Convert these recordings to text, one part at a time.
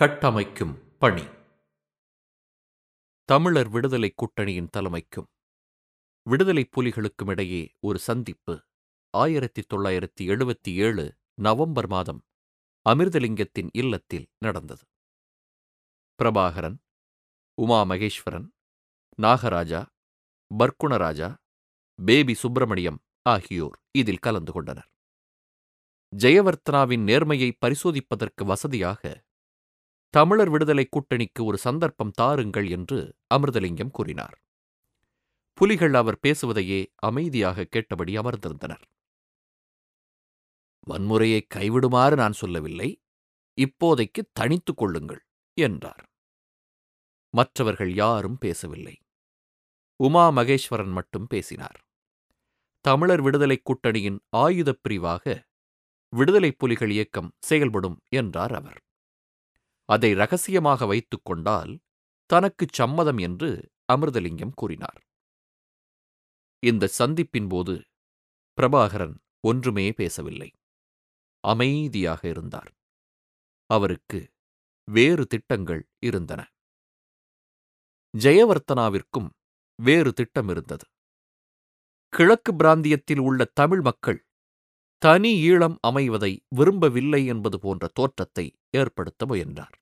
கட்டமைக்கும் பணி. தமிழர் விடுதலைக் கூட்டணியின் தலைமைக்கும் விடுதலை புலிகளுக்கும் இடையே ஒரு சந்திப்பு ஆயிரத்தி தொள்ளாயிரத்தி எழுபத்தி ஏழு நவம்பர் மாதம் அமிர்தலிங்கத்தின் இல்லத்தில் நடந்தது. பிரபாகரன் உமா மகேஸ்வரன் நாகராஜா பர்க்குணராஜா பேபி சுப்பிரமணியம் ஆகியோர் இதில் கலந்து கொண்டனர். ஜெயவர்த்தனாவின் நேர்மையை பரிசோதிப்பதற்கு வசதியாக தமிழர் விடுதலைக் கூட்டணிக்கு ஒரு சந்தர்ப்பம் தாருங்கள் என்று அமிர்தலிங்கம் கூறினார். புலிகள் அவர் பேசுவதையே அமைதியாக கேட்டபடி அமர்ந்திருந்தனர். வன்முறையை கைவிடுமாறு நான் சொல்லவில்லை. இப்போதைக்கு தனித்துக் கொள்ளுங்கள் என்றார். மற்றவர்கள் யாரும் பேசவில்லை. உமா மகேஸ்வரன் மட்டும் பேசினார். தமிழர் விடுதலைக் கூட்டணியின் ஆயுதப் பிரிவாக விடுதலைப் புலிகள் இயக்கம் செயல்படும் என்றார் அவர். அதை ரகசியமாக வைத்துக் கொண்டால் தனக்குச் சம்மதம் என்று அமிர்தலிங்கம் கூறினார். இந்த சந்திப்பின் போது பிரபாகரன் ஒன்றுமே பேசவில்லை. அமைதியாக இருந்தார். அவருக்கு வேறு திட்டங்கள் இருந்தன. ஜெயவர்த்தனாவிற்கும் வேறு திட்டம் இருந்தது கிழக்கு பிராந்தியத்தில் உள்ள தமிழ் மக்கள் தனி ஈழம் அமைவதை விரும்பவில்லை என்பது போன்ற தோற்றத்தை ஏற்படுத்த முயன்றார்.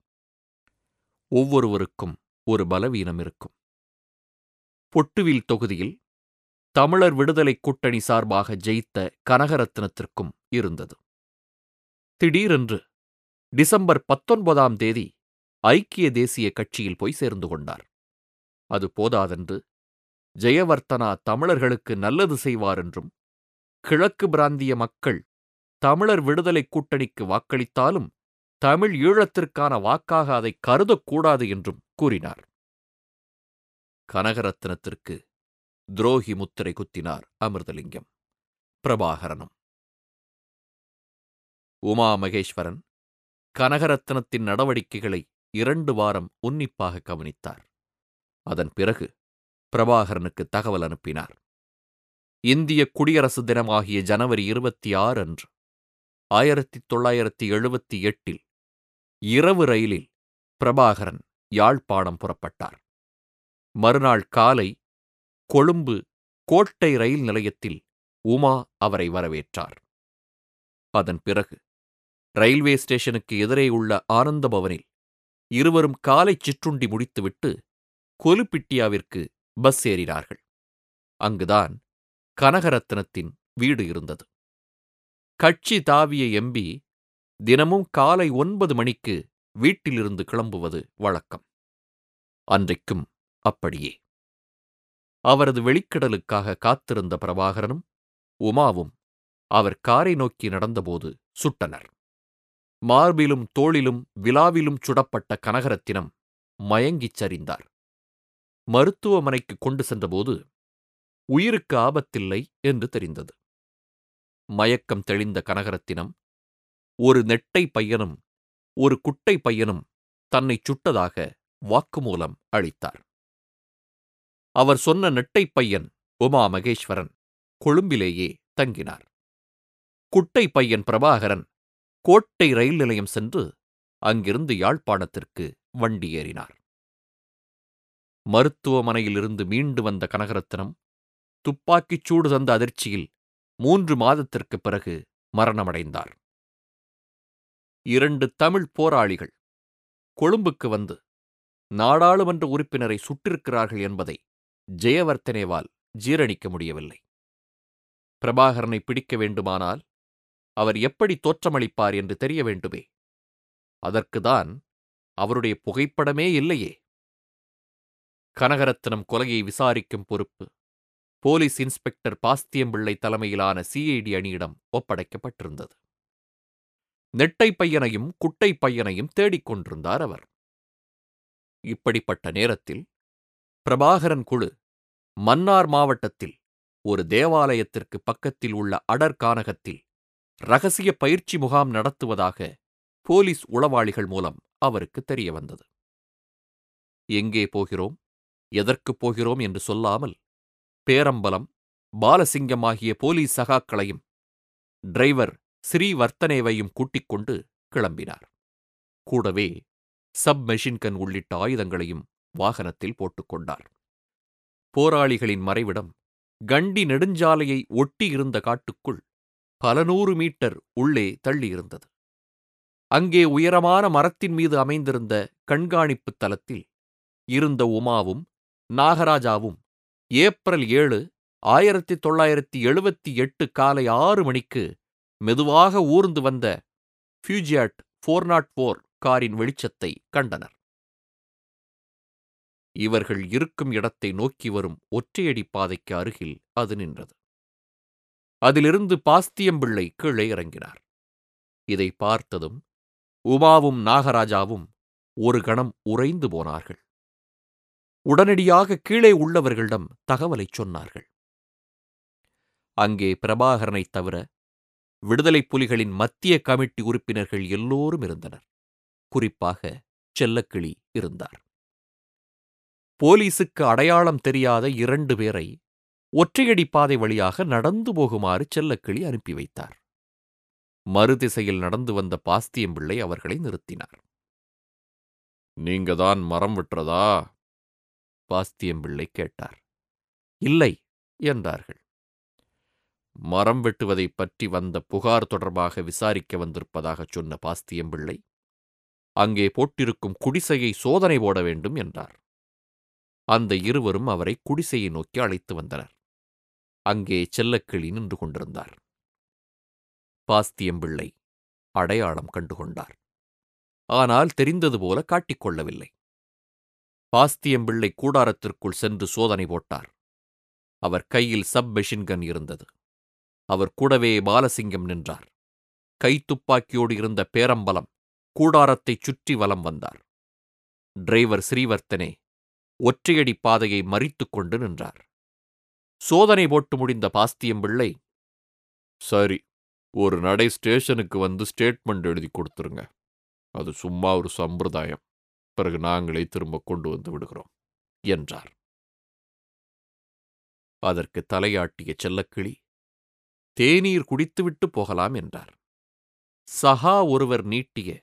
ஒவ்வொருவருக்கும் ஒரு பலவீனம் இருக்கும். பொட்டுவில் தொகுதியில் தமிழர் விடுதலைக் கூட்டணி சார்பாக ஜெயித்த கனகரத்னத்திற்கும் இருந்தது. திடீரென்று டிசம்பர் பத்தொன்பதாம் தேதி ஐக்கிய தேசிய கட்சியில் போய் சேர்ந்து கொண்டார். அது போதாதென்று ஜெயவர்த்தனா தமிழர்களுக்கு நல்லது செய்வார் என்றும் கிழக்கு பிராந்திய மக்கள் தமிழர் விடுதலைக் கூட்டணிக்கு வாக்களித்தாலும் தமிழ் ஈழத்திற்கான வாக்காக அதை கருதக்கூடாது என்றும் கூறினார். கனகரத்னத்திற்கு துரோகி முத்திரை குத்தினார் அமிர்தலிங்கம். பிரபாகரனும். உமா மகேஸ்வரன் கனகரத்னத்தின் நடவடிக்கைகளை இரண்டு வாரம் உன்னிப்பாக கவனித்தார். அதன் பிறகு பிரபாகரனுக்கு தகவல் அனுப்பினார். இந்திய குடியரசு தினமாகிய ஜனவரி இருபத்தி ஆறு அன்று ஆயிரத்தி தொள்ளாயிரத்தி எழுபத்தி எட்டில் இரவு ரயிலில் பிரபாகரன் யாழ்ப்பாணம் புறப்பட்டார். மறுநாள் காலை கொழும்பு கோட்டை ரயில் நிலையத்தில் உமா அவரை வரவேற்றார். அதன் பிறகு ரயில்வே ஸ்டேஷனுக்கு எதிரே உள்ள ஆனந்தபவனில் இருவரும் காலை சிற்றுண்டி முடித்துவிட்டு கொலுப்பிட்டியாவிற்கு பஸ் ஏறினார்கள். அங்குதான் கனகரத்னத்தின் வீடு இருந்தது. கட்சி தாவிய எம்பி தினமும் காலை ஒன்பது மணிக்கு வீட்டிலிருந்து கிளம்புவது வழக்கம். அன்றைக்கும் அப்படியே. அவரது வெளிக்கடலுக்காக காத்திருந்த பிரபாகரனும் உமாவும் அவர் காரை நோக்கி நடந்தபோது சுட்டனர். மார்பிலும் தோளிலும் விலாவிலும் சுடப்பட்ட கனகரத்தினம் மயங்கிச் சரிந்தார். மருத்துவமனைக்கு கொண்டு சென்றபோது உயிருக்கு ஆபத்தில்லை என்று தெரிந்தது. மயக்கம் தெளிந்த கனகரத்தினம் ஒரு நெட்டை பையனும் ஒரு குட்டை பையனும் தன்னை சுட்டதாக வாக்குமூலம் அளித்தார். அவர் சொன்ன நெட்டை பையன் உமா மகேஸ்வரன் கொழும்பிலேயே தங்கினார். குட்டை பையன் பிரபாகரன் கோட்டை ரயில் நிலையம் சென்று அங்கிருந்து யாழ்ப்பாணத்திற்கு வண்டி ஏறினார் மருத்துவமனையிலிருந்து மீண்டு வந்த கனகரத்னம் துப்பாக்கிச் சூடு தந்த அதிர்ச்சியில் மூன்று மாதத்திற்குப் பிறகு மரணமடைந்தார். இரண்டு தமிழ் போராளிகள் கொழும்புக்கு வந்து நாடாளுமன்ற உறுப்பினரை சுட்டிருக்கிறார்கள் என்பதை ஜெயவர்த்தனேவால் ஜீரணிக்க முடியவில்லை. பிரபாகரனை பிடிக்க வேண்டுமானால் அவர் எப்படி தோற்றமளிப்பார் என்று தெரிய வேண்டுமே. அதற்குதான் அவருடைய புகைப்படமே இல்லையே. கனகரத்னம் கொலையை விசாரிக்கும் பொறுப்பு போலீஸ் இன்ஸ்பெக்டர் பாஸ்தியம்பிள்ளை தலைமையிலான சிஐடி அணியிடம் ஒப்படைக்கப்பட்டிருந்தது. நெட்டை பையனையும் குட்டை பையனையும் தேடிக் கொண்டிருந்தார் அவர். இப்படிப்பட்ட நேரத்தில் பிரபாகரன் குழு மன்னார் மாவட்டத்தில் ஒரு தேவாலயத்திற்கு பக்கத்தில் உள்ள அடர்கானகத்தில் ரகசிய பயிற்சி முகாம் நடத்துவதாக போலீஸ் உளவாளிகள் மூலம் அவருக்கு தெரிய வந்தது. எங்கே போகிறோம்? எதற்குப் போகிறோம்? என்று சொல்லாமல் பேரம்பலம் பாலசிங்கம் ஆகிய போலீஸ் சகாக்களையும் டிரைவர் ஸ்ரீவர்த்தனேவையும் கூட்டிக் கொண்டு கிளம்பினார். கூடவே சப் மெஷின்கன் உள்ளிட்ட ஆயுதங்களையும் வாகனத்தில் போட்டுக்கொண்டார் போராளிகளின் மறைவிடம் கண்டி நெடுஞ்சாலையை ஒட்டி இருந்த காட்டுக்குள் பல நூறு மீட்டர் உள்ளே தள்ளியிருந்தது. அங்கே உயரமான மரத்தின் மீது அமைந்திருந்த கண்காணிப்புத் தலத்தில் இருந்த உமாவும் நாகராஜாவும் ஏப்ரல் ஏழு ஆயிரத்தி தொள்ளாயிரத்தி எழுபத்தி எட்டு காலை ஆறு மணிக்கு மெதுவாக ஊர்ந்து வந்த ஃபியூஜியாட் ஃபோர் நாட் ஃபோர் காரின் வெளிச்சத்தை கண்டனர். இவர்கள் இருக்கும் இடத்தை நோக்கி வரும் ஒற்றையடி பாதைக்கு அருகில் அது நின்றது. அதிலிருந்து பாஸ்தியம்பிள்ளை கீழே இறங்கினார். இதை பார்த்ததும் உமாவும் நாகராஜாவும் ஒரு கணம் உறைந்து போனார்கள். உடனடியாக கீழே உள்ளவர்களிடம் தகவலைச் சொன்னார்கள். அங்கே பிரபாகரனைத் தவிர விடுதலைப் புலிகளின் மத்திய கமிட்டி உறுப்பினர்கள் எல்லோரும் இருந்தனர். குறிப்பாக செல்லக்கிளி இருந்தார். போலீசுக்கு அடையாளம் தெரியாத இரண்டு பேரை ஒற்றையடி பாதை வழியாக நடந்து போகுமாறு செல்லக்கிளி அனுப்பி வைத்தார். மறுதிசையில் நடந்து வந்த பாஸ்தியம்பிள்ளை அவர்களை நிறுத்தினார். நீங்க தான் மரம் விட்டுறதா பாஸ்தியம்பிள்ளை கேட்டார். இல்லை என்றார்கள். மரம் வெட்டுவதைப் பற்றி வந்த புகார் தொடர்பாக விசாரிக்க வந்திருப்பதாகச் சொன்ன பாஸ்தியம்பிள்ளை அங்கே போட்டிருக்கும் குடிசையை சோதனை போட வேண்டும் என்றார். அந்த இருவரும் அவரை குடிசையை நோக்கி அழைத்து வந்தனர். அங்கே செல்லக்கிளி நின்று கொண்டிருந்தார். பாஸ்தியம்பிள்ளை அடையாளம் கண்டுகொண்டார். ஆனால் தெரிந்தது போல காட்டிக்கொள்ளவில்லை பாஸ்தியம்பிள்ளை கூடாரத்திற்குள் சென்று சோதனை போட்டார். அவர் கையில் சப் மெஷின்கன் இருந்தது. அவர் கூடவே பாலசிங்கம் நின்றார். கைத்துப்பாக்கியோடு இருந்த பேரம்பலம் கூடாரத்தைச் சுற்றி வலம் வந்தார். டிரைவர் ஸ்ரீவர்த்தனே ஒற்றையடி பாதையை மறித்து கொண்டு நின்றார். சோதனை போட்டு முடிந்த பாஸ்தியம்பிள்ளை சரி ஒரு நடை ஸ்டேஷனுக்கு வந்து ஸ்டேட்மெண்ட் எழுதி கொடுத்துருங்க. அது சும்மா ஒரு சம்பிரதாயம். பிறகு நாங்களே திரும்ப கொண்டு வந்து விடுகிறோம் என்றார். அதற்கு தலையாட்டிய செல்லக்கிளி தேநீர் குடித்துவிட்டு போகலாம் என்றார். சஹா ஒருவர் நீட்டிய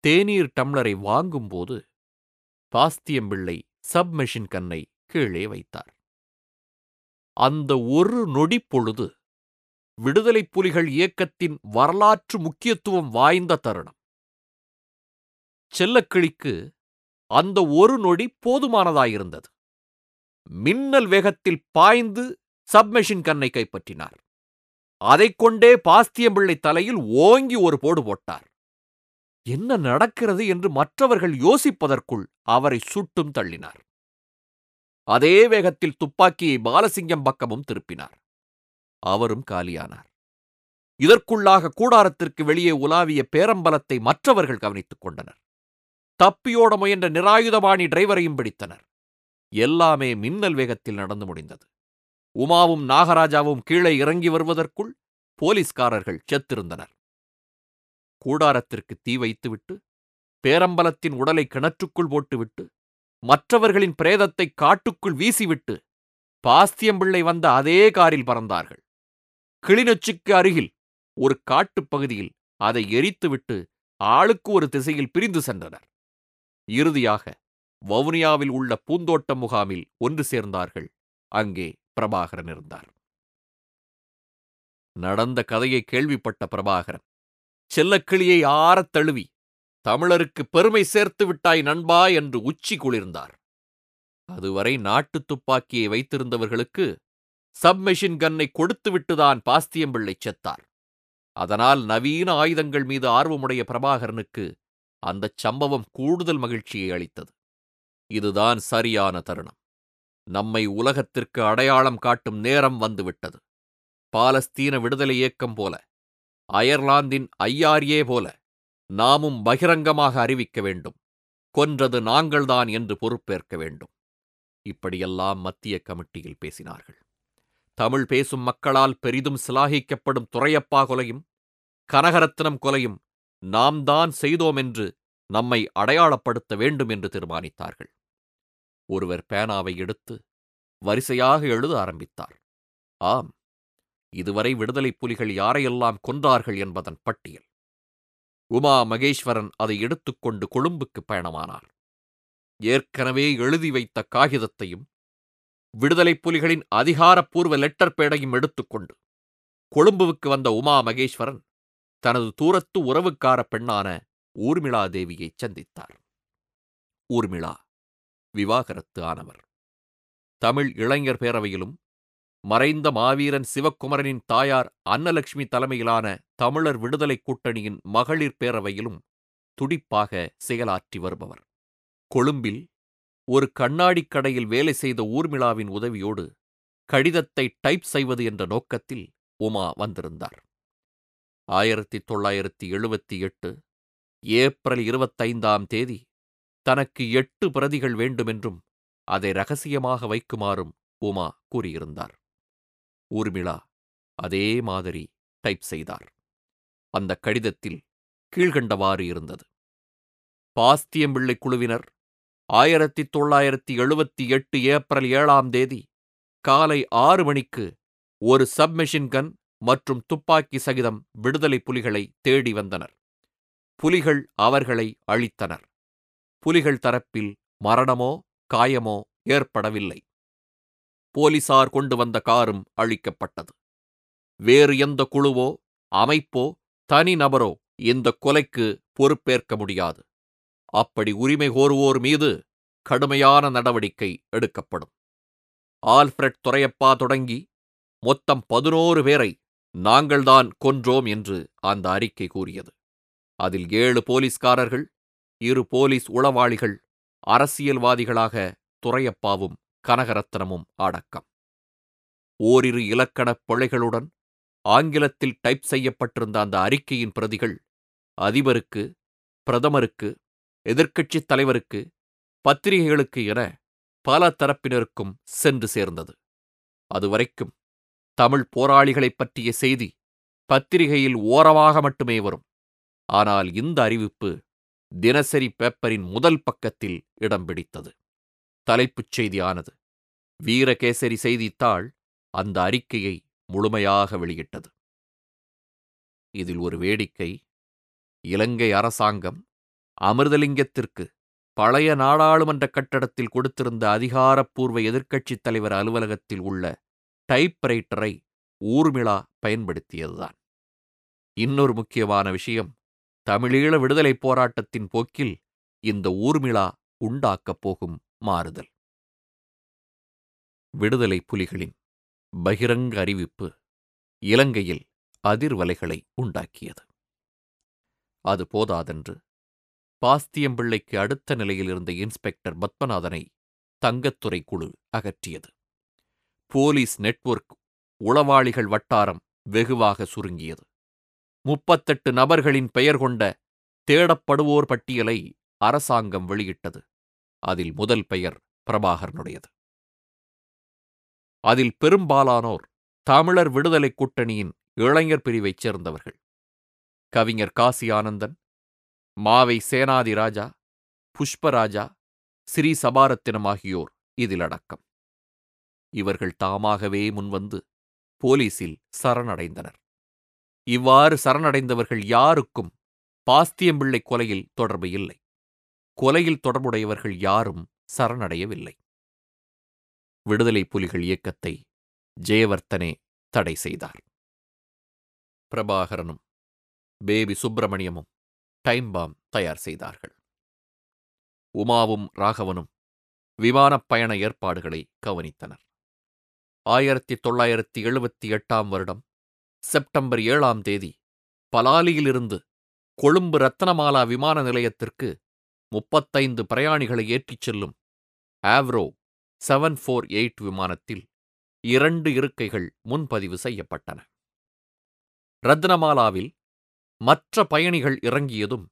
தேநீர் டம்ளரை வாங்கும்போது பாஸ்தியம்பிள்ளை சப்மெஷின் கன்னை கீழே வைத்தார். அந்த ஒரு நொடி பொழுது விடுதலைப் புலிகள் இயக்கத்தின் வரலாற்று முக்கியத்துவம் வாய்ந்த தருணம். செல்லக்கிளிக்கு அந்த ஒரு நொடி போதுமானதாயிருந்தது. மின்னல் வேகத்தில் பாய்ந்து சப்மெஷின் கண்ணை கைப்பற்றினார். அதைக் கொண்டே பாஸ்தியம்பிள்ளை தலையில் ஓங்கி ஒரு போடு போட்டார். என்ன நடக்கிறது? என்று மற்றவர்கள் யோசிப்பதற்குள் அவரை சுட்டும் தள்ளினார். அதே வேகத்தில் துப்பாக்கியை பாலசிங்கம் பக்கமும் திருப்பினார். அவரும் காலியானார். இதற்குள்ளாக கூடாரத்திற்கு வெளியே உலாவிய பேரம்பலத்தை மற்றவர்கள் கவனித்துக் கொண்டனர். தப்பியோட முயன்ற நிராயுதபாணி டிரைவரையும் பிடித்தனர். எல்லாமே மின்னல் வேகத்தில் நடந்து முடிந்தது. உமாவும் நாகராஜாவும் கீழே இறங்கி வருவதற்குள் போலீஸ்காரர்கள் செத்திருந்தனர். கூடாரத்திற்கு தீ வைத்துவிட்டு பேரம்பலத்தின் உடலை கிணற்றுக்குள் போட்டுவிட்டு மற்றவர்களின் பிரேதத்தை காட்டுக்குள் வீசிவிட்டு பாஸ்தியம்பிள்ளை வந்த அதே காரில் பறந்தார்கள். கிளிநொச்சிக்கு அருகில் ஒரு காட்டுப் பகுதியில் அதை எரித்துவிட்டு ஆளுக்கு ஒரு திசையில் பிரிந்து சென்றனர். இறுதியாக வவுனியாவில் உள்ள பூந்தோட்ட முகாமில் ஒன்று சேர்ந்தார்கள். அங்கே பிரபாகரன் இருந்தார். நடந்த கதையை கேள்விப்பட்ட பிரபாகரன் செல்லக்கிளியை ஆறத் தழுவி தமிழருக்கு பெருமை சேர்த்து விட்டாய் நண்பா என்று உச்சி குளிர்ந்தார். அதுவரை நாட்டுத் துப்பாக்கியை வைத்திருந்தவர்களுக்கு சப்மெஷின் கன்னை கொடுத்துவிட்டுதான் பாஸ்தியம்பிள்ளை செத்தார். அதனால் நவீன ஆயுதங்கள் மீது ஆர்வமுடைய பிரபாகரனுக்கு அந்தச் சம்பவம் கூடுதல் மகிழ்ச்சியை அளித்தது. இதுதான் சரியான தருணம். நம்மை உலகத்திற்கு அடையாளம் காட்டும் நேரம் வந்துவிட்டது. பாலஸ்தீன விடுதலை இயக்கம் போல அயர்லாந்தின் ஐயாரியே போல நாமும் பகிரங்கமாக அறிவிக்க வேண்டும். கொன்றது நாங்கள்தான் என்று பொறுப்பேற்க வேண்டும். இப்படியெல்லாம் மத்திய கமிட்டியில் பேசினார்கள். தமிழ் பேசும் மக்களால் பெரிதும் சிலாகிக்கப்படும் துரையப்பா கொலையும் கனகரத்னம் கொலையும் நாம் தான் செய்தோம் என்று நம்மை அடையாளப்படுத்த வேண்டும் என்று தீர்மானித்தார்கள். ஒருவர் பேனாவை எடுத்து வரிசையாக எழுத ஆரம்பித்தார். ஆம் இதுவரை விடுதலைப் புலிகள் யாரையெல்லாம் கொன்றார்கள் என்பதன் பட்டியல். உமா மகேஸ்வரன் அதை எடுத்துக்கொண்டு கொழும்புக்கு பயணமானார். ஏற்கனவே எழுதி வைத்த காகிதத்தையும் விடுதலைப் புலிகளின் அதிகாரப்பூர்வ லெட்டர் பேடையும் எடுத்துக்கொண்டு கொழும்புவுக்கு வந்த உமா மகேஸ்வரன் தனது தூரத்து உறவுக்கார பெண்ணான ஊர்மிளா தேவியை சந்தித்தார். ஊர்மிளா விவாகரத்து ஆனவர். தமிழ் இளைஞர் பேரவையிலும் மறைந்த மாவீரன் சிவக்குமரனின் தாயார் அன்னலட்சுமி தலைமையிலான தமிழர் விடுதலை கூட்டணியின் மகளிர் பேரவையிலும் துடிப்பாக செயலாற்றி வருபவர். கொழும்பில் ஒரு கண்ணாடிக் கடையில் வேலை செய்த ஊர்மிளாவின் உதவியோடு கடிதத்தை டைப் செய்வது என்ற நோக்கத்தில் உமா வந்திருந்தார். ஆயிரத்தி தொள்ளாயிரத்தி எழுபத்தி எட்டு ஏப்ரல் இருபத்தைந்தாம் தேதி தனக்கு எட்டு பிரதிகள் வேண்டுமென்றும் அதை ரகசியமாக வைக்குமாறும் உமா கூறியிருந்தார். ஊர்மிளா அதே மாதிரி டைப் செய்தார். அந்த கடிதத்தில் கீழ்கண்டவாறு இருந்தது. பாஸ்தியம்பிள்ளை குழுவினர் ஆயிரத்தி தொள்ளாயிரத்தி எழுபத்தி எட்டு ஏப்ரல் ஏழாம் தேதி காலை ஆறு மணிக்கு ஒரு சப்மெஷின் கன் மற்றும் துப்பாக்கி சகிதம் விடுதலை புலிகளை தேடி வந்தனர். புலிகள் அவர்களை அழித்தனர். புலிகள் தரப்பில் மரணமோ காயமோ ஏற்படவில்லை. போலீசார் கொண்டு வந்த காரும் அழிக்கப்பட்டது. வேறு எந்த குழுவோ அமைப்போ தனிநபரோ இந்த கொலைக்கு பொறுப்பேற்க முடியாது. அப்படி உரிமை கோருவோர் மீது கடுமையான நடவடிக்கை எடுக்கப்படும். ஆல்ஃபிரட் துரையப்பா தொடங்கி மொத்தம் பதினோரு பேரை நாங்கள்தான் கொன்றோம் என்று அந்த அறிக்கை கூறியது. அதில் ஏழு போலீஸ்காரர்கள் இரு போலீஸ் உளவாளிகள் அரசியல்வாதிகளாக துரையப்பாவும் கனகரத்னமும் அடக்கம். ஓரிரு இலக்கணப் பிழைகளுடன் ஆங்கிலத்தில் டைப் செய்யப்பட்டிருந்த அந்த அறிக்கையின் பிரதிகள் அதிபருக்கு பிரதமருக்கு எதிர்க்கட்சித் தலைவருக்கு பத்திரிகைகளுக்கு என பல தரப்பினருக்கும் சென்று சேர்ந்தது. அதுவரைக்கும் தமிழ் போராளிகளைப் பற்றிய செய்தி பத்திரிகையில் ஓரமாக மட்டுமே வரும். ஆனால் இந்த அறிவிப்பு தினசரி பேப்பரின் முதல் பக்கத்தில் இடம் பிடித்தது. தலைப்புச் செய்தியானது. வீரகேசரி செய்தித்தாள் அந்த அறிக்கையை முழுமையாக வெளியிட்டது. இதில் ஒரு வேடிக்கை. இலங்கை அரசாங்கம் அமிர்தலிங்கத்திற்கு பழைய நாடாளுமன்ற கட்டடத்தில் கொடுத்திருந்த அதிகாரப்பூர்வ எதிர்க்கட்சித் தலைவர் அலுவலகத்தில் உள்ள டைப்ரைட்டரை ஊர்மிளா பயன்படுத்தியதுதான். இன்னொரு முக்கியமான விஷயம் தமிழீழ விடுதலைப் போராட்டத்தின் போக்கில் இந்த ஊர்மிளா உண்டாக்கப் போகும் மாறுதல். விடுதலை புலிகளின் பகிரங்க அறிவிப்பு இலங்கையில் அதிர்வலைகளை உண்டாக்கியது. அது போதாதென்று பாஸ்தியம்பிள்ளைக்கு அடுத்த நிலையில் இருந்த இன்ஸ்பெக்டர் பத்மநாதனை தங்கத்துறை குழு அகற்றியது. போலீஸ் நெட்வொர்க் உளவாளிகள் வட்டாரம் வெகுவாக சுருங்கியது. முப்பத்தெட்டு நபர்களின் பெயர் கொண்ட தேடப்படுவோர் பட்டியலை அரசாங்கம் வெளியிட்டது. அதில் முதல் பெயர் பிரபாகரனுடையது. அதில் பெரும்பாலானோர் தமிழர் விடுதலை கூட்டணியின் இளைஞர் பிரிவைச் சேர்ந்தவர்கள். கவிஞர் காசி ஆனந்தன் மாவை சேனாதி ராஜா புஷ்பராஜா ஸ்ரீ சபாரத்தினம் ஆகியோர் இதில் அடக்கம். இவர்கள் தாமாகவே முன்வந்து போலீசில் சரணடைந்தனர். இவ்வாறு சரணடைந்தவர்கள் யாருக்கும் பாஸ்தியம்பிள்ளை கொலையில் தொடர்பு இல்லை. கொலையில் தொடர்புடையவர்கள் யாரும் சரணடையவில்லை. விடுதலை புலிகள் இயக்கத்தை ஜெயவர்த்தனே தடை செய்தார். பிரபாகரனும் பேபி சுப்பிரமணியமும் டைம் பாம் தயார் செய்தார்கள். உமாவும் ராகவனும் விமானப் பயண ஏற்பாடுகளை கவனித்தனர். ஆயிரத்தி தொள்ளாயிரத்தி எழுபத்தி எட்டாம் வருடம் செப்டம்பர் ஏழாம் தேதி பலாலியிலிருந்து கொழும்பு ரத்னமாலா விமான நிலையத்திற்கு முப்பத்தைந்து பிரயாணிகளை ஏற்றிச் செல்லும் ஆவ்ரோ செவன் ஃபோர் எயிட் விமானத்தில் இரண்டு இருக்கைகள் முன்பதிவு செய்யப்பட்டன. ரத்னமாலாவில் மற்ற பயணிகள் இறங்கியதும்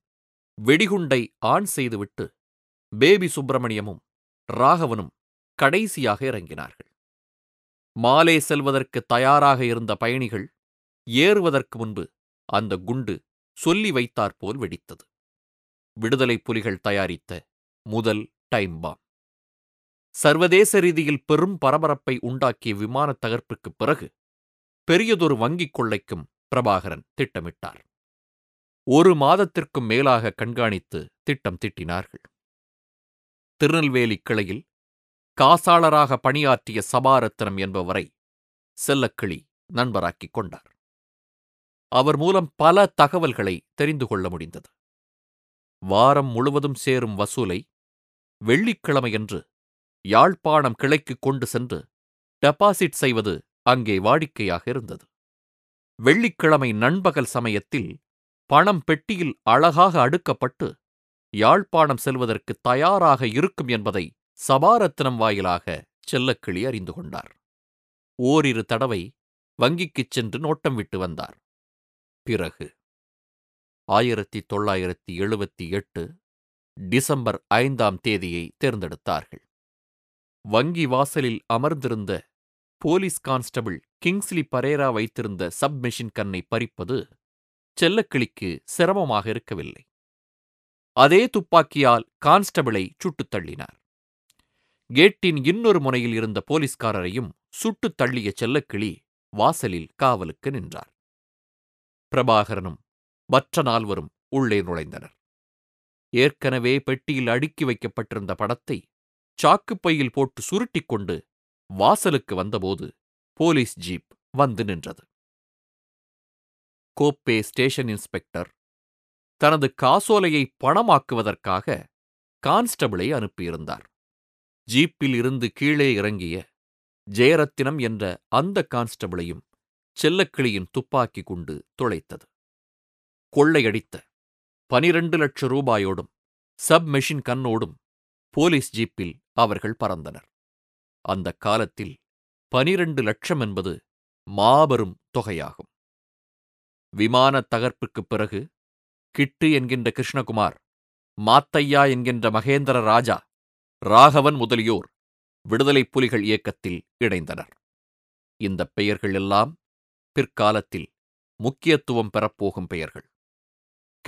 வெடிகுண்டை ஆன் செய்துவிட்டு பேபி சுப்பிரமணியமும் ராகவனும் கடைசியாக இறங்கினார்கள். மாலே செல்வதற்கு தயாராக இருந்த பயணிகள் ஏறுவதற்கு முன்பு அந்த குண்டு சொல்லி வைத்தாற்போல் வெடித்தது. விடுதலை புலிகள் தயாரித்த முதல் டைம் பாம். சர்வதேச ரீதியில் பெரும் பரபரப்பை உண்டாக்கிய விமான தகர்ப்புக்கு பிறகு பெரியதொரு வங்கிக் கொள்ளைக்கும் பிரபாகரன் திட்டமிட்டார். ஒரு மாதத்திற்கும் மேலாக கண்காணித்து திட்டம் திட்டினார்கள். திருநெல்வேலி கிளையில் காசாளராக பணியாற்றிய சபாரத்னம் என்பவரை செல்லக்கிளி நண்பராக்கிக் கொண்டார். அவர் மூலம் பல தகவல்களை தெரிந்து கொள்ள முடிந்தது. வாரம் முழுவதும் சேரும் வசூலை வெள்ளிக்கிழமையன்று யாழ்ப்பாணம் கிளைக்கு கொண்டு சென்று டெபாசிட் செய்வது அங்கே வாடிக்கையாக இருந்தது. வெள்ளிக்கிழமை நண்பகல் சமயத்தில் பணம் பெட்டியில் அழகாக அடுக்கப்பட்டு யாழ்ப்பாணம் செல்வதற்கு தயாராக இருக்கும் என்பதை சபாரத்னம் வாயிலாக செல்லக்கிளி அறிந்து கொண்டார். ஓரிரு தடவை வங்கிக்குச் சென்று நோட்டம் விட்டு வந்தார். பிறகு ஆயிரத்தி தொள்ளாயிரத்தி எழுபத்தி எட்டு டிசம்பர் ஐந்தாம் தேதியை தேர்ந்தெடுத்தார்கள். வங்கி வாசலில் அமர்ந்திருந்த போலீஸ் கான்ஸ்டபிள் கிங்ஸ்லி பரேரா வைத்திருந்த சப்மெஷின் கன்னை பறிப்பது செல்லக்கிளிக்கு சிரமமாக இருக்கவில்லை. அதே துப்பாக்கியால் கான்ஸ்டபிளை சுட்டுத் தள்ளினார். கேட்டின் இன்னொரு முனையில் இருந்த போலீஸ்காரரையும் சுட்டுத் தள்ளிய செல்லக்கிளி வாசலில் காவலுக்கு நின்றார். பிரபாகரனும் மற்ற நால்வரும் உள்ளே நுழைந்தனர். ஏற்கனவே பெட்டியில் அடுக்கி வைக்கப்பட்டிருந்த படத்தை சாக்குப்பையில் போட்டு சுருட்டிக் கொண்டு வாசலுக்கு வந்தபோது போலீஸ் ஜீப் வந்து நின்றது. கோப்பே ஸ்டேஷன் இன்ஸ்பெக்டர் தனது காசோலையை பணமாக்குவதற்காக கான்ஸ்டபிளை அனுப்பியிருந்தார். ஜீப்பில் இருந்து கீழே இறங்கிய ஜெயரத்தினம் என்ற அந்த கான்ஸ்டபிளையும் செல்லக்கிளியின் துப்பாக்கி குண்டு துளைத்தது. கொள்ளையடித்த பனிரண்டு லட்சம் ரூபாயோடும் சப் மெஷின் கண்ணோடும் போலீஸ் ஜீப்பில் அவர்கள் பறந்தனர். அந்த காலத்தில் பனிரண்டு லட்சம் என்பது மாபெரும் தொகையாகும். விமான தகர்ப்புக்குப் பிறகு கிட்டு என்கின்ற கிருஷ்ணகுமார் மாத்தையா என்கின்ற மகேந்திர ராஜா ராகவன் முதலியோர் விடுதலைப் புலிகள் இயக்கத்தில் இணைந்தனர். இந்த பெயர்கள் எல்லாம் பிற்காலத்தில் முக்கியத்துவம் பெறப்போகும் பெயர்கள்.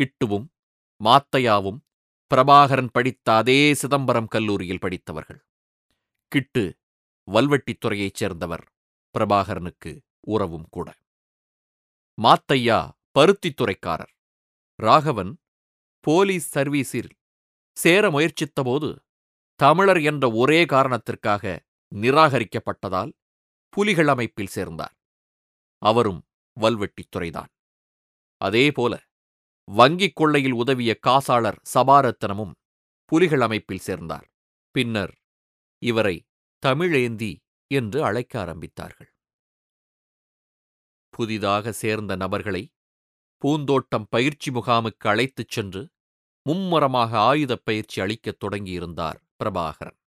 கிட்டுவும் மாத்தையாவும் பிரபாகரன் படித்த அதே சிதம்பரம் கல்லூரியில் படித்தவர்கள். கிட்டு வல்வெட்டித்துறையைச் சேர்ந்தவர் பிரபாகரனுக்கு உறவும் கூட. மாத்தையா பருத்தித்துறைக்காரர் ராகவன் போலீஸ் சர்வீஸில் சேர முயற்சித்தபோது தமிழர் என்ற ஒரே காரணத்திற்காக நிராகரிக்கப்பட்டதால் புலிகள் அமைப்பில் சேர்ந்தார். அவரும் வல்வெட்டித்துறைதான் அதேபோல வங்கிக் கொள்ளையில் உதவிய காசாளர் சபாரத்தனமும் புலிகள் அமைப்பில் சேர்ந்தார். பின்னர் இவரை தமிழேந்தி என்று அழைக்க ஆரம்பித்தார்கள். புதிதாக சேர்ந்த நபர்களை பூந்தோட்டம் பயிற்சி முகாமுக்கு அழைத்துச் சென்று மும்முரமாக ஆயுதப் பயிற்சி அளிக்கத் தொடங்கியிருந்தார் பிரபாகரன்.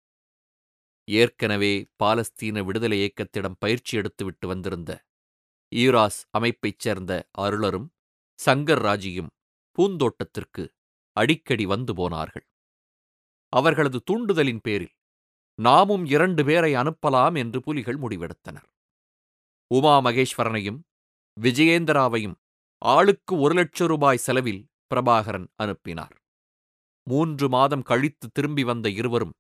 ஏற்கனவே பாலஸ்தீன விடுதலை இயக்கத்திடம் பயிற்சி எடுத்துவிட்டு வந்திருந்த ஈராஸ் அமைப்பைச் சேர்ந்த அருளரும் சங்கர் ராஜியும் பூந்தோட்டத்திற்கு அடிக்கடி வந்து போனார்கள். அவர்களது தூண்டுதலின் பேரில் நாமும் இரண்டு பேரை அனுப்பலாம் என்று புலிகள் முடிவெடுத்தனர். உமா மகேஸ்வரனையும் விஜயேந்திராவையும் ஆளுக்கு ஒரு லட்சம் ரூபாய் செலவில் பிரபாகரன் அனுப்பினார். மூன்று மாதம் கழித்து திரும்பி வந்த இருவரும்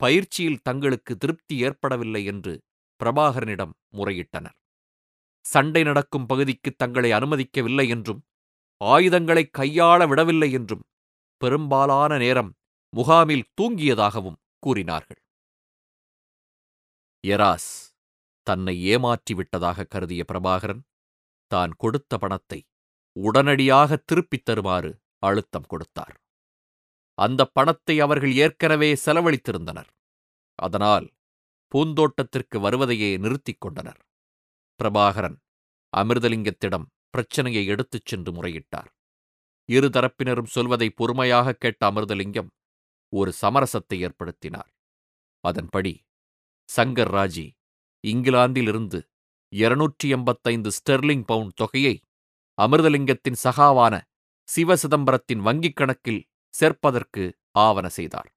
பயிற்சியில் தங்களுக்கு திருப்தி ஏற்படவில்லை என்று பிரபாகரனிடம் முறையிட்டனர். சண்டை நடக்கும் பகுதிக்கு தங்களை அனுமதிக்கவில்லை என்றும் ஆயுதங்களை கையாள விடவில்லை என்றும் பெரும்பாலான நேரம் முகாமில் தூங்கியதாகவும் கூறினார்கள். எராஸ் தன்னை ஏமாற்றிவிட்டதாக கருதிய பிரபாகரன் தான் கொடுத்த பணத்தை உடனடியாக திருப்பித் தருமாறு அழுத்தம் கொடுத்தார். அந்த பணத்தை அவர்கள் ஏற்கனவே செலவழித்திருந்தனர். அதனால் பூந்தோட்டத்திற்கு வருவதையே நிறுத்திக் கொண்டனர். பிரபாகரன் அமிர்தலிங்கத்திடம் பிரச்சனையை எடுத்துச் சென்று முறையிட்டார். இரு தரப்பினரும் சொல்வதை பொறுமையாக கேட்ட அமிர்தலிங்கம் ஒரு சமரசத்தை ஏற்படுத்தினார். அதன்படி சங்கர் ராஜி இங்கிலாந்திலிருந்து இருநூற்றி எண்பத்தைந்து ஸ்டெர்லிங் பவுண்ட் தொகையை அமிர்தலிங்கத்தின் சகாவான சிவசிதம்பரத்தின் வங்கிக் கணக்கில் சேர்ப்பதற்கு ஆவன செய்தார்.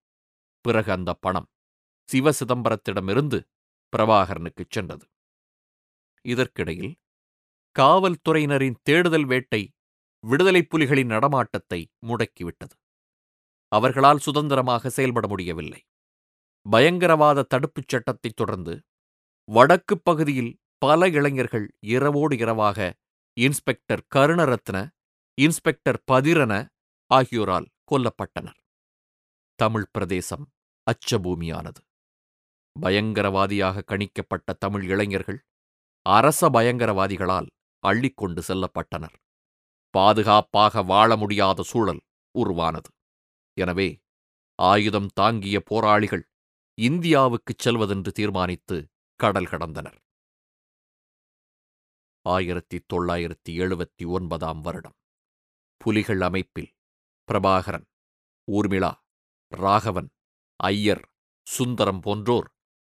பிறகு அந்த பணம் சிவசிதம்பரத்திடமிருந்து பிரபாகரனுக்குச் சென்றது. இதற்கிடையில் காவல்துறையினரின் தேடுதல் வேட்டை விடுதலைப் புலிகளின் நடமாட்டத்தை முடக்கிவிட்டது. அவர்களால் சுதந்திரமாக செயல்பட முடியவில்லை. பயங்கரவாத தடுப்புச் சட்டத்தைத் தொடர்ந்து வடக்குப் பகுதியில் பல இளைஞர்கள் இரவோடு இரவாக இன்ஸ்பெக்டர் கருணரத்ன இன்ஸ்பெக்டர் பதிரன ஆகியோரால் கொல்லப்பட்டனர். தமிழ் பிரதேசம் அச்சபூமியானது. பயங்கரவாதியாக கணிக்கப்பட்ட தமிழ் இளைஞர்கள் அரச பயங்கரவாதிகளால் அள்ளிக்கொண்டு செல்லப்பட்டனர். பாதுகாப்பாக வாழ முடியாத சூழல் உருவானது. எனவே ஆயுதம் தாங்கிய போராளிகள் இந்தியாவுக்குச் செல்வதென்று தீர்மானித்து கடல் கடந்தனர். ஆயிரத்தி தொள்ளாயிரத்தி எழுபத்தி ஒன்பதாம் வருடம். புலிகள் அமைப்பில் பிரபாகரன் ஊர்மிளா ராகவன் ஐயர் சுந்தரம் போன்றோர்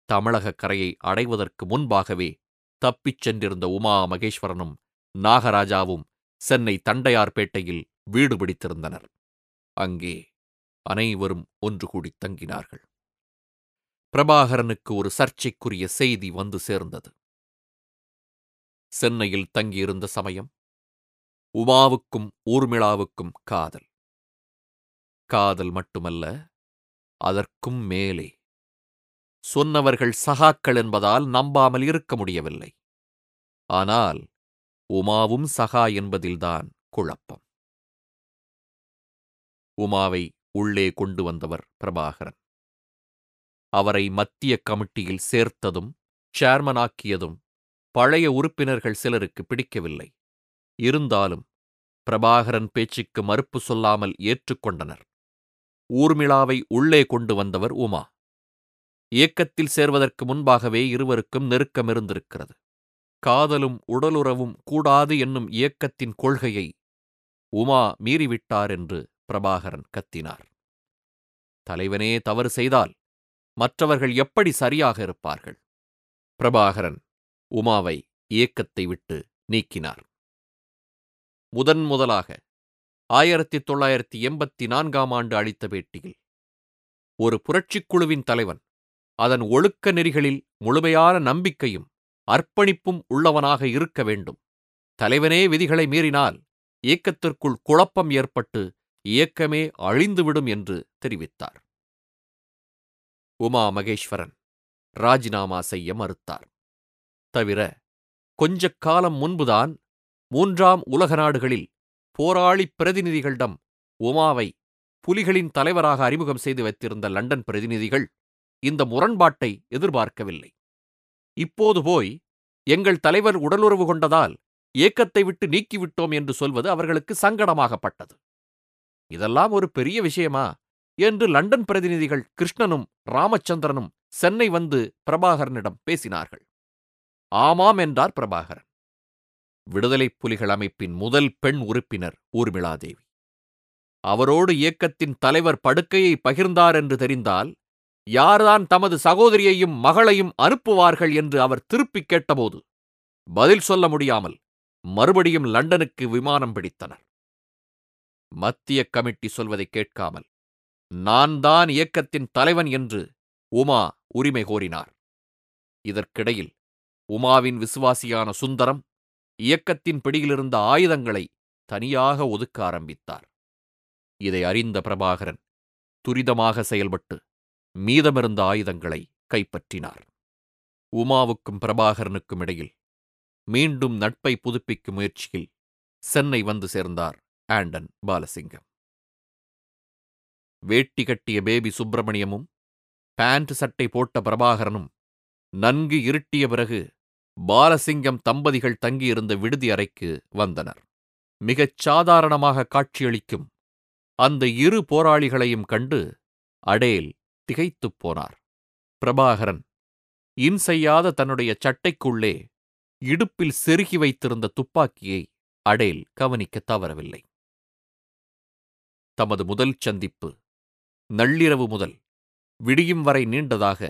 தமிழக கரையை அடைவதற்கு முன்பாகவே தப்பிச் சென்றிருந்த உமா மகேஸ்வரனும் நாகராஜாவும் சென்னை தண்டையார்பேட்டையில் வீடு பிடித்திருந்தனர். அங்கே அனைவரும் ஒன்று கூடி தங்கினார்கள். பிரபாகரனுக்கு ஒரு சர்ச்சைக்குரிய செய்தி வந்து சேர்ந்தது. சென்னையில் தங்கியிருந்த சமயம் உமாவுக்கும் ஊர்மிளாவுக்கும் காதல். காதல் மட்டுமல்ல அதற்கும் மேலே. சொன்னவர்கள் சகாக்கள் என்பதால் நம்பாமல் இருக்க முடியவில்லை. ஆனால் உமாவும் சகா என்பதில்தான் குழப்பம். உமாவை உள்ளே கொண்டு வந்தவர் பிரபாகரன். அவரை மத்திய கமிட்டியில் சேர்த்ததும் சேர்மனாக்கியதும் பழைய உறுப்பினர்கள் சிலருக்கு பிடிக்கவில்லை. இருந்தாலும் பிரபாகரன் பேச்சுக்கு மறுப்பு சொல்லாமல் ஏற்றுக்கொண்டனர். ஊர்மிளாவை உள்ளே கொண்டு வந்தவர் உமா. இயக்கத்தில் சேர்வதற்கு முன்பாகவே இருவருக்கும் நெருக்கமிருந்திருக்கிறது காதலும் உடலுறவும் கூடாது என்னும் இயக்கத்தின் கொள்கையை உமா மீறிவிட்டார் என்று பிரபாகரன் கத்தினார். தலைவனே தவறு செய்தால் மற்றவர்கள் எப்படி சரியாக இருப்பார்கள்? பிரபாகரன் உமாவை இயக்கத்தை விட்டு நீக்கினார். முதன் முதலாக ஆயிரத்தி தொள்ளாயிரத்தி எண்பத்தி நான்காம் ஆண்டு அளித்த பேட்டியில் ஒரு புரட்சிக் குழுவின் தலைவன் அதன் ஒழுக்க நெறிகளில் முழுமையான நம்பிக்கையும் அர்ப்பணிப்பும் உள்ளவனாக இருக்க வேண்டும். தலைவனே விதிகளை மீறினால் இயக்கத்திற்குள் குழப்பம் ஏற்பட்டு இயக்கமே அழிந்துவிடும் என்று தெரிவித்தார். உமா மகேஸ்வரன் ராஜினாமா செய்ய மறுத்தார். தவிர கொஞ்ச காலம் முன்புதான் மூன்றாம் உலக நாடுகளில் போராளி பிரதிநிதிகளிடம் உமாவை புலிகளின் தலைவராக அறிமுகம் செய்து வைத்திருந்த லண்டன் பிரதிநிதிகள் இந்த முரண்பாட்டை எதிர்பார்க்கவில்லை. இப்போது போய் எங்கள் தலைவர் உடலுறவு கொண்டதால் இயக்கத்தை விட்டு நீக்கிவிட்டோம் என்று சொல்வது அவர்களுக்கு சங்கடமாகப்பட்டது. இதெல்லாம் ஒரு பெரிய விஷயமா? என்று லண்டன் பிரதிநிதிகள் கிருஷ்ணனும் ராமச்சந்திரனும் சென்னை வந்து பிரபாகரனிடம் பேசினார்கள். ஆமாம் என்றார் பிரபாகரன். விடுதலைப் புலிகள் அமைப்பின் முதல் பெண் உறுப்பினர் ஊர்மிளாதேவி. அவரோடு இயக்கத்தின் தலைவர் படுக்கையை பகிர்ந்தார் என்று தெரிந்தால் யார்தான் தமது சகோதரியையும் மகளையும் அனுப்புவார்கள் என்று அவர் திருப்பிக் கேட்டபோது பதில் சொல்ல முடியாமல் மறுபடியும் லண்டனுக்கு விமானம் பிடித்தனர். மத்திய கமிட்டி சொல்வதை கேட்காமல் நான் தான் இயக்கத்தின் தலைவன் என்று உமா உரிமை கோரினார். இதற்கிடையில் உமாவின் விசுவாசியான சுந்தரம் இயக்கத்தின் பிடியிலிருந்த ஆயுதங்களை தனியாக ஒதுக்க ஆரம்பித்தார். இதை அறிந்த பிரபாகரன் துரிதமாக செயல்பட்டு மீதமிருந்த ஆயுதங்களை கைப்பற்றினார். உமாவுக்கும் பிரபாகரனுக்கும் இடையில் மீண்டும் நட்பை புதுப்பிக்கும் முயற்சியில் சென்னை வந்து சேர்ந்தார் ஆண்டன் பாலசிங்கம். வேட்டி கட்டிய பேபி சுப்பிரமணியமும் பேண்ட் சட்டை போட்ட பிரபாகரனும் நன்கு இருட்டிய பிறகு பாலசிங்கம் தம்பதிகள் தங்கியிருந்த விடுதி அறைக்கு வந்தனர். மிகச் சாதாரணமாக காட்சியளிக்கும் அந்த இரு போராளிகளையும் கண்டு அடேல் திகைத்துப் போனார். பிரபாகரன் இன்செய்யாத தன்னுடைய சட்டைக்குள்ளே இடுப்பில் செருகி வைத்திருந்த துப்பாக்கியை அடேல் கவனிக்க தவறவில்லை. தமது முதல் சந்திப்பு நள்ளிரவு முதல் விடியும் வரை நீண்டதாக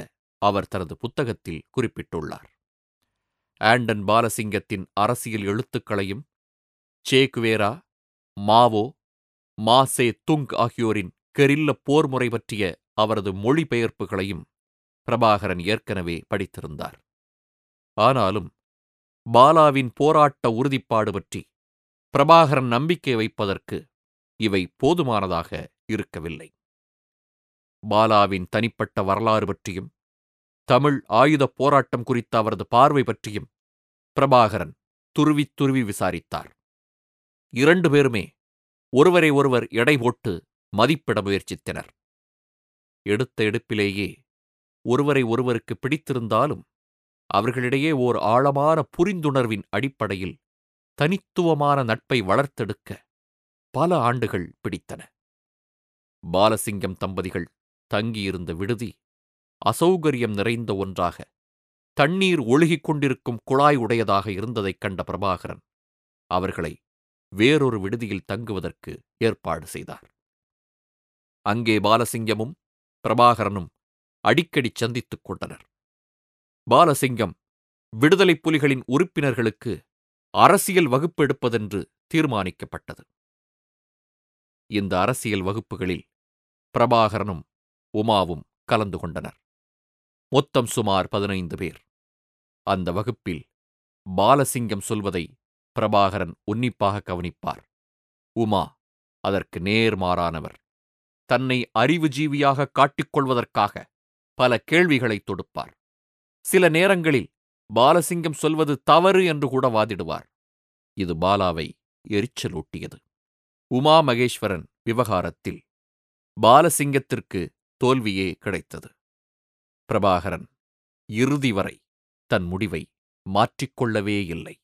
அவர் தனது புத்தகத்தில் குறிப்பிட்டுள்ளார். ஆண்டன் பாலசிங்கத்தின் அரசியல் எழுத்துக்களையும் சேக்குவேரா மாவோ மாசே துங் ஆகியோரின் கெரில்ல போர் முறை பற்றிய அவரது மொழிபெயர்ப்புகளையும் பிரபாகரன் ஏற்கனவே படித்திருந்தார். ஆனாலும் பாலாவின் போராட்ட உறுதிப்பாடு பற்றி பிரபாகரன் நம்பிக்கை வைப்பதற்கு இவை போதுமானதாக இருக்கவில்லை. பாலாவின் தனிப்பட்ட வரலாறு பற்றியும் தமிழ் ஆயுதப் போராட்டம் குறித்த அவரது பார்வை பற்றியும் பிரபாகரன் துருவித் துருவி விசாரித்தார். இரண்டு பேருமே ஒருவரை ஒருவர் எடை போட்டு மதிப்பிட முயற்சித்தனர். எடுத்த எடுப்பிலேயே ஒருவரை ஒருவருக்கு பிடித்திருந்தாலும் அவர்களிடையே ஓர் ஆழமான புரிந்துணர்வின் அடிப்படையில் தனித்துவமான நட்பை வளர்த்தெடுக்க பல ஆண்டுகள் பிடித்தன. பாலசிங்கம் தம்பதிகள் தங்கியிருந்த விடுதி அசௌகரியம் நிறைந்த ஒன்றாக. தண்ணீர் ஒழுகிக் கொண்டிருக்கும் குழாய் உடையதாக இருந்ததைக் கண்ட பிரபாகரன் அவர்களை வேறொரு விடுதியில் தங்குவதற்கு ஏற்பாடு செய்தார். அங்கே பாலசிங்கமும் பிரபாகரனும் அடிக்கடி சந்தித்துக் கொண்டனர். பாலசிங்கம் விடுதலைப் புலிகளின் உறுப்பினர்களுக்கு அரசியல் வகுப்பு எடுப்பதென்று தீர்மானிக்கப்பட்டது. இந்த அரசியல் வகுப்புகளில் பிரபாகரனும் உமாவும் கலந்து கொண்டனர். மொத்தம் சுமார் பதினைந்து பேர். அந்த வகுப்பில் பாலசிங்கம் சொல்வதை பிரபாகரன் உன்னிப்பாக கவனிப்பார். உமா அதற்கு நேர்மாறானவர் தன்னை அறிவுஜீவியாக காட்டிக்கொள்வதற்காக பல கேள்விகளை தொடுப்பார். சில நேரங்களில் பாலசிங்கம் சொல்வது தவறு என்று கூட வாதிடுவார். இது பாலாவை எரிச்சலூட்டியது. உமா மகேஸ்வரன் விவகாரத்தில் பாலசிங்கத்திற்கு தோல்வியே கிடைத்தது. பிரபாகரன் இறுதி வரை தன் முடிவை மாற்றிக்கொள்ளவே இல்லை.